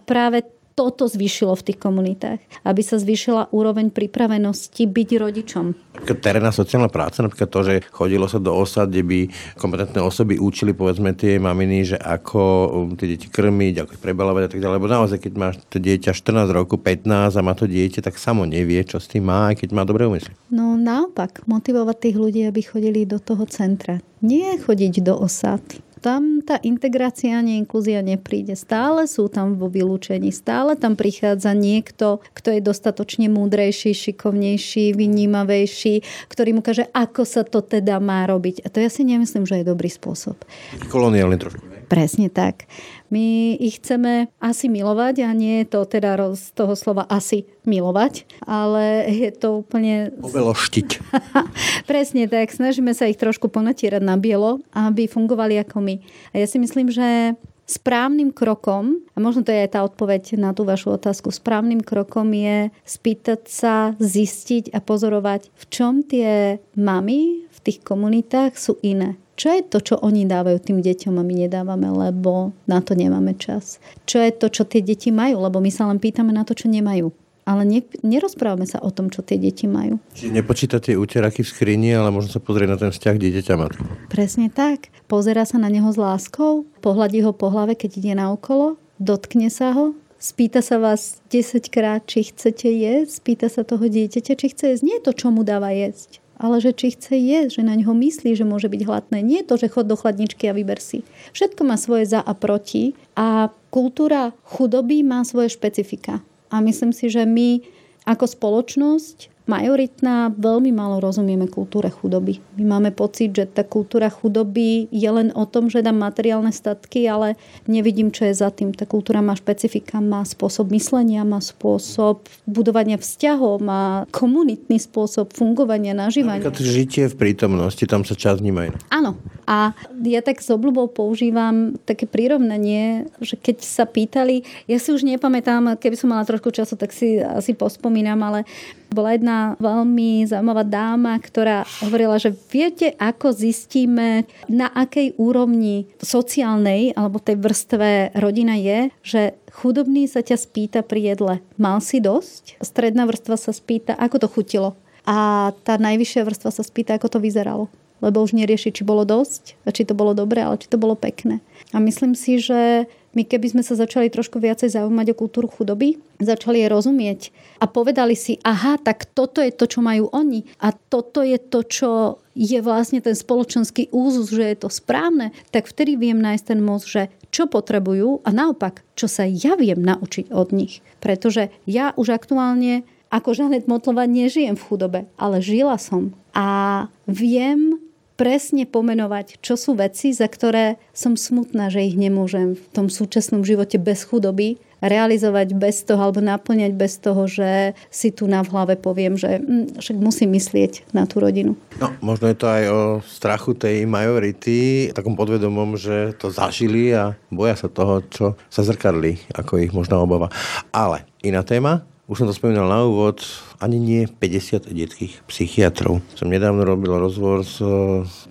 práve toto zvýšilo v tých komunitách. Aby sa zvýšila úroveň pripravenosti byť rodičom. Terénna sociálna práca, napríklad to, že chodilo sa do osad, kde by kompetentné osoby učili povedzme tie maminy, že ako um, tie deti krmiť, ako ich prebalovať a tak ďalej. Lebo naozaj, keď máš to dieťa 14 rokov, 15 a má to dieťa, tak samo nevie, čo s tým má, aj keď má dobré úmysly. No naopak, motivovať tých ľudí, aby chodili do toho centra. Nie chodiť do osad tam tá integrácia ani inklúzia nepríde. Stále sú tam vo vylúčení, stále tam prichádza niekto, kto je dostatočne múdrejší, šikovnejší, vynímavejší, ktorý mu kaže, ako sa to teda má robiť. A to ja si nemyslím, že je dobrý spôsob. Koloniálny trošku. Presne tak. My ich chceme asi milovať a nie je to teda z toho slova asi milovať, ale je to úplne... Oveloštiť. Presne tak. Snažíme sa ich trošku ponatierať na bielo, aby fungovali ako my. A ja si myslím, že správnym krokom, a možno to je aj tá odpoveď na tú vašu otázku, správnym krokom je spýtať sa, zistiť a pozorovať, v čom tie mamy v tých komunitách sú iné čo je to, čo oni dávajú tým deťom a my nedávame, lebo na to nemáme čas. Čo je to, čo tie deti majú, lebo my sa len pýtame na to, čo nemajú. Ale ne, nerozprávame sa o tom, čo tie deti majú. Čiže nepočíta tie úteraky v skrini, ale možno sa pozrieť na ten vzťah dieťaťa matky. Presne tak. Pozera sa na neho s láskou, pohľadí ho po hlave, keď ide na okolo, dotkne sa ho, spýta sa vás 10 krát, či chcete jesť, spýta sa toho dieťaťa, či chce jesť. Nie je to, čo mu dáva jesť ale že či chce jesť, že na ňo myslí, že môže byť hladné. Nie je to, že chod do chladničky a vyber si. Všetko má svoje za a proti a kultúra chudoby má svoje špecifika. A myslím si, že my ako spoločnosť majoritná, veľmi málo rozumieme kultúre chudoby. My máme pocit, že tá kultúra chudoby je len o tom, že dám materiálne statky, ale nevidím, čo je za tým. Tá kultúra má špecifika, má spôsob myslenia, má spôsob budovania vzťahov, má komunitný spôsob fungovania, nažívania. Napríklad žitie v prítomnosti, tam sa čas vníma Áno. A ja tak s obľubou používam také prirovnanie, že keď sa pýtali, ja si už nepamätám, keby som mala trošku času, tak si asi pospomínam, ale bola jedna veľmi zaujímavá dáma, ktorá hovorila, že viete, ako zistíme, na akej úrovni sociálnej alebo tej vrstve rodina je, že chudobný sa ťa spýta pri jedle, mal si dosť? Stredná vrstva sa spýta, ako to chutilo. A tá najvyššia vrstva sa spýta, ako to vyzeralo lebo už nerieši, či bolo dosť, či to bolo dobré, ale či to bolo pekné. A myslím si, že my keby sme sa začali trošku viacej zaujímať o kultúru chudoby, začali jej rozumieť a povedali si, aha, tak toto je to, čo majú oni a toto je to, čo je vlastne ten spoločenský úzus, že je to správne, tak vtedy viem nájsť ten most, že čo potrebujú a naopak, čo sa ja viem naučiť od nich. Pretože ja už aktuálne ako Žanet Motlova nežijem v chudobe, ale žila som a viem presne pomenovať, čo sú veci, za ktoré som smutná, že ich nemôžem v tom súčasnom živote bez chudoby realizovať bez toho alebo naplňať bez toho, že si tu na v hlave poviem, že hm, však musím myslieť na tú rodinu. No, možno je to aj o strachu tej majority, takom podvedomom, že to zažili a boja sa toho, čo sa zrkadli, ako ich možno obava. Ale iná téma, už som to spomínal na úvod, ani nie 50 detských psychiatrov. Som nedávno robil rozhovor s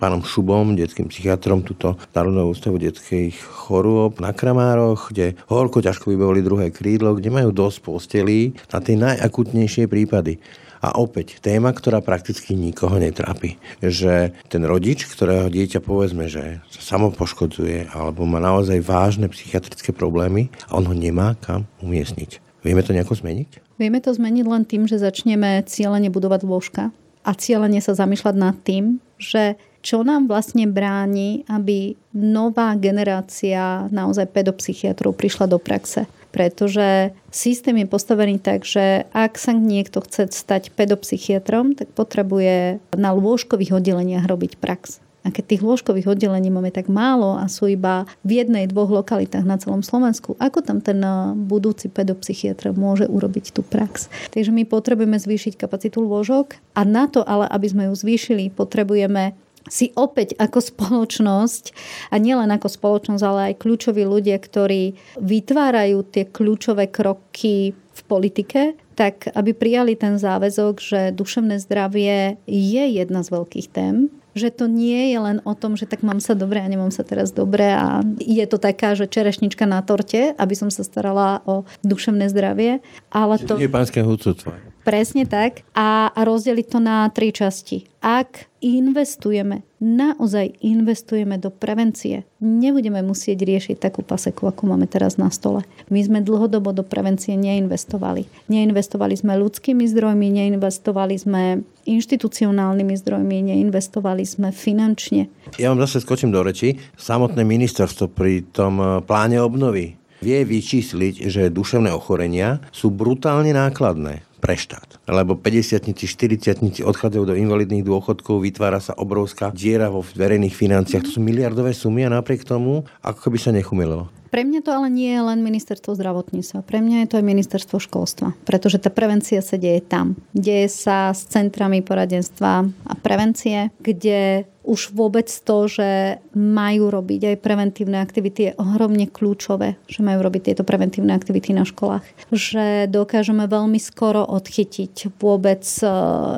pánom Šubom, detským psychiatrom, tuto Národného ústavu detských chorôb na Kramároch, kde horko ťažko vybavili druhé krídlo, kde majú dosť postelí na tie najakutnejšie prípady. A opäť téma, ktorá prakticky nikoho netrápi. Že ten rodič, ktorého dieťa povedzme, že sa samopoškodzuje alebo má naozaj vážne psychiatrické problémy a on ho nemá kam umiestniť. Vieme to nejako zmeniť? Vieme to zmeniť len tým, že začneme cieľene budovať lôžka a cieľene sa zamýšľať nad tým, že čo nám vlastne bráni, aby nová generácia naozaj pedopsychiatrov prišla do praxe. Pretože systém je postavený tak, že ak sa niekto chce stať pedopsychiatrom, tak potrebuje na lôžkových oddeleniach robiť prax. A keď tých lôžkových oddelení máme tak málo a sú iba v jednej, dvoch lokalitách na celom Slovensku, ako tam ten eh, budúci pedopsychiatr môže urobiť tú prax? Takže my potrebujeme zvýšiť kapacitu lôžok a na to ale, aby sme ju zvýšili, potrebujeme si opäť ako spoločnosť, a nielen ako spoločnosť, ale aj kľúčoví ľudia, ktorí vytvárajú tie kľúčové kroky v politike, tak aby prijali ten záväzok, že duševné zdravie je jedna z veľkých tém, že to nie je len o tom, že tak mám sa dobre a nemám sa teraz dobre a je to taká, že čerešnička na torte, aby som sa starala o duševné zdravie. Ale to... Nie je pánske húcutvo. Presne tak. A, a rozdeliť to na tri časti. Ak investujeme, naozaj investujeme do prevencie, nebudeme musieť riešiť takú paseku, ako máme teraz na stole. My sme dlhodobo do prevencie neinvestovali. Neinvestovali sme ľudskými zdrojmi, neinvestovali sme inštitucionálnymi zdrojmi, neinvestovali sme finančne. Ja vám zase skočím do reči. Samotné ministerstvo pri tom eh, pláne obnovy vie vyčísliť, že duševné ochorenia sú brutálne nákladné pre štát. Lebo 50 40 odchádzajú do invalidných dôchodkov, vytvára sa obrovská diera vo verejných financiách. To sú miliardové sumy a napriek tomu, ako by sa nechumililo. Pre mňa to ale nie je len ministerstvo zdravotníctva. Pre mňa je to aj ministerstvo školstva. Pretože tá prevencia sa deje tam. Deje sa s centrami poradenstva a prevencie, kde už vôbec to, že majú robiť aj preventívne aktivity je ohromne kľúčové, že majú robiť tieto preventívne aktivity na školách. Že dokážeme veľmi skoro odchytiť vôbec e,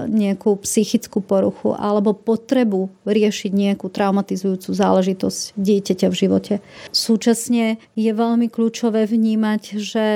nejakú psychickú poruchu alebo potrebu riešiť nejakú traumatizujúcu záležitosť dieťaťa v živote. Súčasne je veľmi kľúčové vnímať, že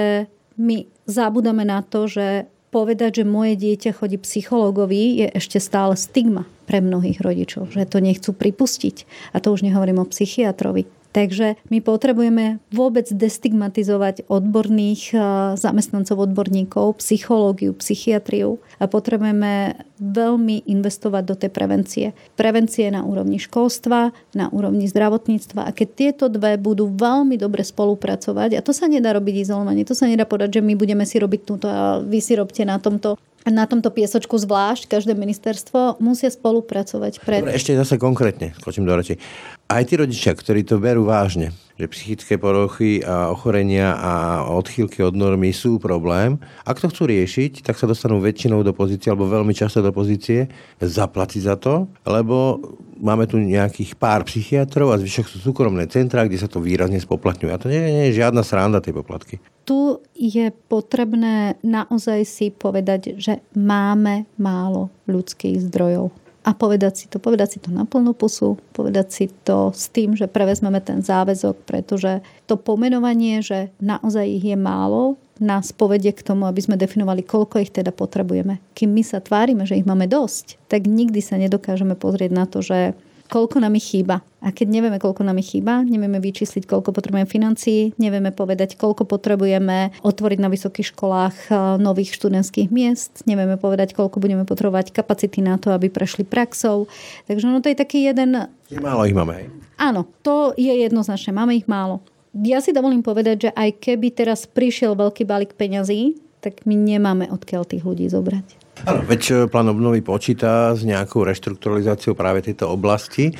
my zabudáme na to, že povedať, že moje dieťa chodí psychológovi, je ešte stále stigma pre mnohých rodičov, že to nechcú pripustiť. A to už nehovorím o psychiatrovi. Takže my potrebujeme vôbec destigmatizovať odborných zamestnancov, odborníkov, psychológiu, psychiatriu a potrebujeme veľmi investovať do tej prevencie. Prevencie na úrovni školstva, na úrovni zdravotníctva a keď tieto dve budú veľmi dobre spolupracovať, a to sa nedá robiť izolovanie, to sa nedá povedať, že my budeme si robiť túto a vy si robte na tomto na tomto piesočku zvlášť, každé ministerstvo musia spolupracovať. Pred... Dobre, ešte zase konkrétne, skočím do reči. Aj tí rodičia, ktorí to berú vážne, že psychické poruchy a ochorenia a odchýlky od normy sú problém. Ak to chcú riešiť, tak sa dostanú väčšinou do pozície, alebo veľmi často do pozície, zaplatiť za to, lebo máme tu nejakých pár psychiatrov a zvyšok sú súkromné centrá, kde sa to výrazne spoplatňuje. A to nie, nie je žiadna sranda, tie poplatky. Tu je potrebné naozaj si povedať, že máme málo ľudských zdrojov a povedať si to, povedať si to na plnú pusu, povedať si to s tým, že prevezmeme ten záväzok, pretože to pomenovanie, že naozaj ich je málo, nás povedie k tomu, aby sme definovali, koľko ich teda potrebujeme. Kým my sa tvárime, že ich máme dosť, tak nikdy sa nedokážeme pozrieť na to, že koľko nám ich chýba. A keď nevieme, koľko nám ich chýba, nevieme vyčísliť, koľko potrebujeme financií, nevieme povedať, koľko potrebujeme otvoriť na vysokých školách e, nových študentských miest, nevieme povedať, koľko budeme potrebovať kapacity na to, aby prešli praxou. Takže no to je taký jeden... Málo ich máme. Áno, to je jednoznačné. Máme ich málo. Ja si dovolím povedať, že aj keby teraz prišiel veľký balík peňazí, tak my nemáme odkiaľ tých ľudí zobrať. Áno, veď e, plán obnovy počíta s nejakou reštrukturalizáciou práve tejto oblasti,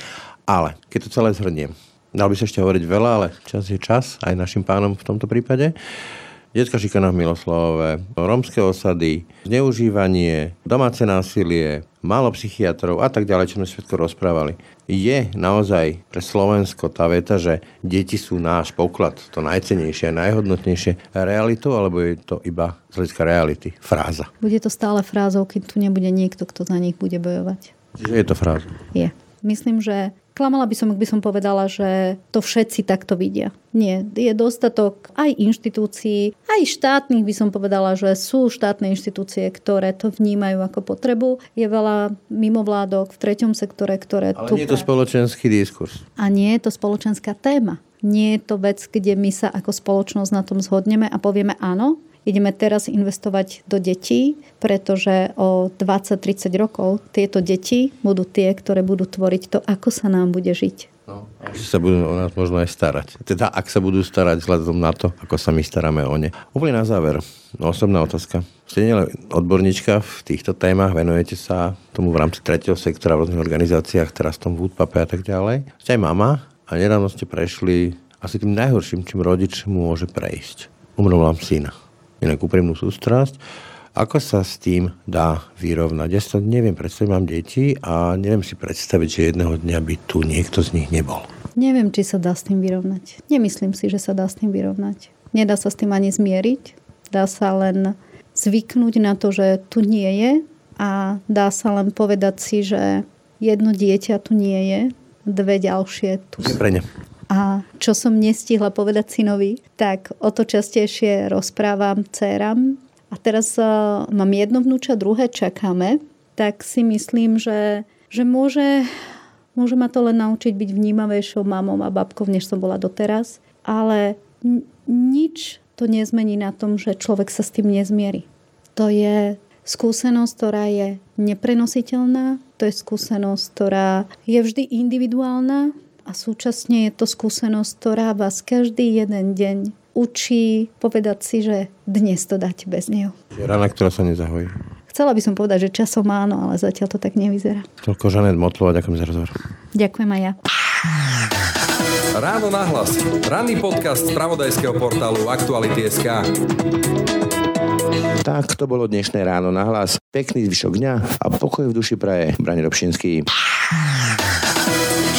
ale keď to celé zhrniem, dal by sa ešte hovoriť veľa, ale čas je čas, aj našim pánom v tomto prípade. Detská šikana v Miloslavove, rómske osady, zneužívanie, domáce násilie, málo psychiatrov a tak ďalej, čo sme všetko rozprávali. Je naozaj pre Slovensko tá veta, že deti sú náš poklad, to najcenejšie najhodnotnejšie realitou, alebo je to iba z hľadiska reality, fráza? Bude to stále frázou, keď tu nebude niekto, kto za nich bude bojovať. Čiže je to fráza? Je. Myslím, že Klamala by som, ak by som povedala, že to všetci takto vidia. Nie, je dostatok aj inštitúcií, aj štátnych by som povedala, že sú štátne inštitúcie, ktoré to vnímajú ako potrebu. Je veľa mimovládok v treťom sektore, ktoré Ale tu... nie je to spoločenský diskurs. A nie je to spoločenská téma. Nie je to vec, kde my sa ako spoločnosť na tom zhodneme a povieme áno, ideme teraz investovať do detí, pretože o 20-30 rokov tieto deti budú tie, ktoré budú tvoriť to, ako sa nám bude žiť. No, že sa budú o nás možno aj starať. Teda ak sa budú starať vzhľadom na to, ako sa my staráme o ne. Úplne na záver, osobná otázka. Ste nie odborníčka v týchto témach, venujete sa tomu v rámci tretieho sektora v rôznych organizáciách, teraz v tom Woodpape a tak ďalej. Ste aj mama a nedávno ste prešli asi tým najhorším, čím rodič môže prejsť. Umrel vám syna inak úprimnú sústrasť. Ako sa s tým dá vyrovnať? Ja si to neviem predstaviť, mám deti a neviem si predstaviť, že jedného dňa by tu niekto z nich nebol. Neviem, či sa dá s tým vyrovnať. Nemyslím si, že sa dá s tým vyrovnať. Nedá sa s tým ani zmieriť. Dá sa len zvyknúť na to, že tu nie je a dá sa len povedať si, že jedno dieťa tu nie je, dve ďalšie tu sú. Pre ne. A čo som nestihla povedať synovi, tak o to častejšie rozprávam dcerám, a teraz uh, mám jedno vnúča, druhé čakáme, tak si myslím, že, že môže, môže ma to len naučiť byť vnímavejšou mamou a babkou, než som bola doteraz. Ale nič to nezmení na tom, že človek sa s tým nezmierí. To je skúsenosť, ktorá je neprenositeľná, to je skúsenosť, ktorá je vždy individuálna a súčasne je to skúsenosť, ktorá vás každý jeden deň učí povedať si, že dnes to dať bez neho. Rana, ktorá sa nezahojí. Chcela by som povedať, že časom áno, ale zatiaľ to tak nevyzerá. Toľko Žanet Motlova, ďakujem za rozhovor. Ďakujem aj ja. Ráno nahlas. Ranný podcast z pravodajského portálu Aktuality.sk. Tak to bolo dnešné ráno na hlas. Pekný zvyšok dňa a pokoj v duši praje. Brani Robšinský.